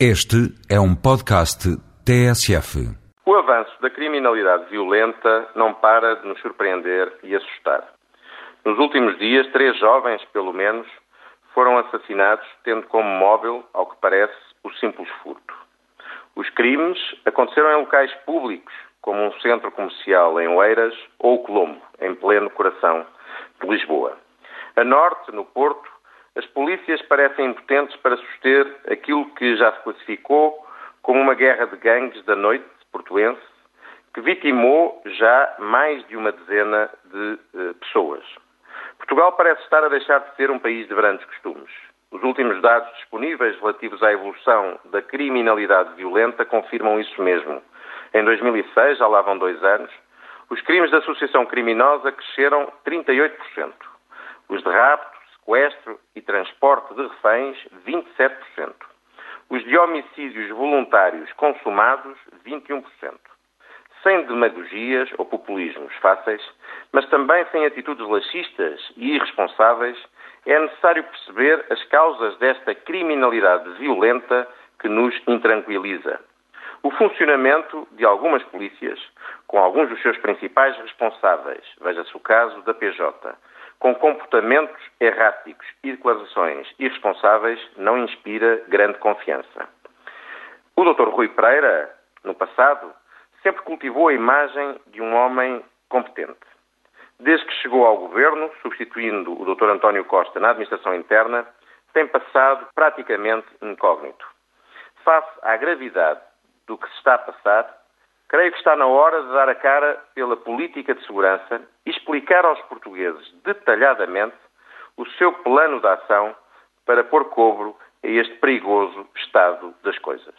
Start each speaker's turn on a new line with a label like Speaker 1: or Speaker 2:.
Speaker 1: Este é um podcast TSF.
Speaker 2: O avanço da criminalidade violenta não para de nos surpreender e assustar. Nos últimos dias, três jovens, pelo menos, foram assassinados, tendo como móvel, ao que parece, o simples furto. Os crimes aconteceram em locais públicos, como um centro comercial em Oeiras ou o Colombo, em pleno coração de Lisboa. A norte, no Porto, polícias parecem impotentes para suster aquilo que já se classificou como uma guerra de gangues da noite portuense, que vitimou já mais de uma dezena de uh, pessoas. Portugal parece estar a deixar de ser um país de grandes costumes. Os últimos dados disponíveis relativos à evolução da criminalidade violenta confirmam isso mesmo. Em 2006, já lá vão dois anos, os crimes de associação criminosa cresceram 38%. Os de rapto, sequestro e transporte de reféns, 27%. Os de homicídios voluntários consumados, 21%. Sem demagogias ou populismos fáceis, mas também sem atitudes laxistas e irresponsáveis, é necessário perceber as causas desta criminalidade violenta que nos intranquiliza. O funcionamento de algumas polícias, com alguns dos seus principais responsáveis, veja-se o caso da PJ, com comportamentos erráticos e declarações irresponsáveis, não inspira grande confiança. O Dr. Rui Pereira, no passado, sempre cultivou a imagem de um homem competente. Desde que chegou ao governo, substituindo o Dr. António Costa na administração interna, tem passado praticamente incógnito. Face à gravidade do que se está a passar, Creio que está na hora de dar a cara pela política de segurança e explicar aos portugueses detalhadamente o seu plano de ação para pôr cobro a este perigoso estado das coisas.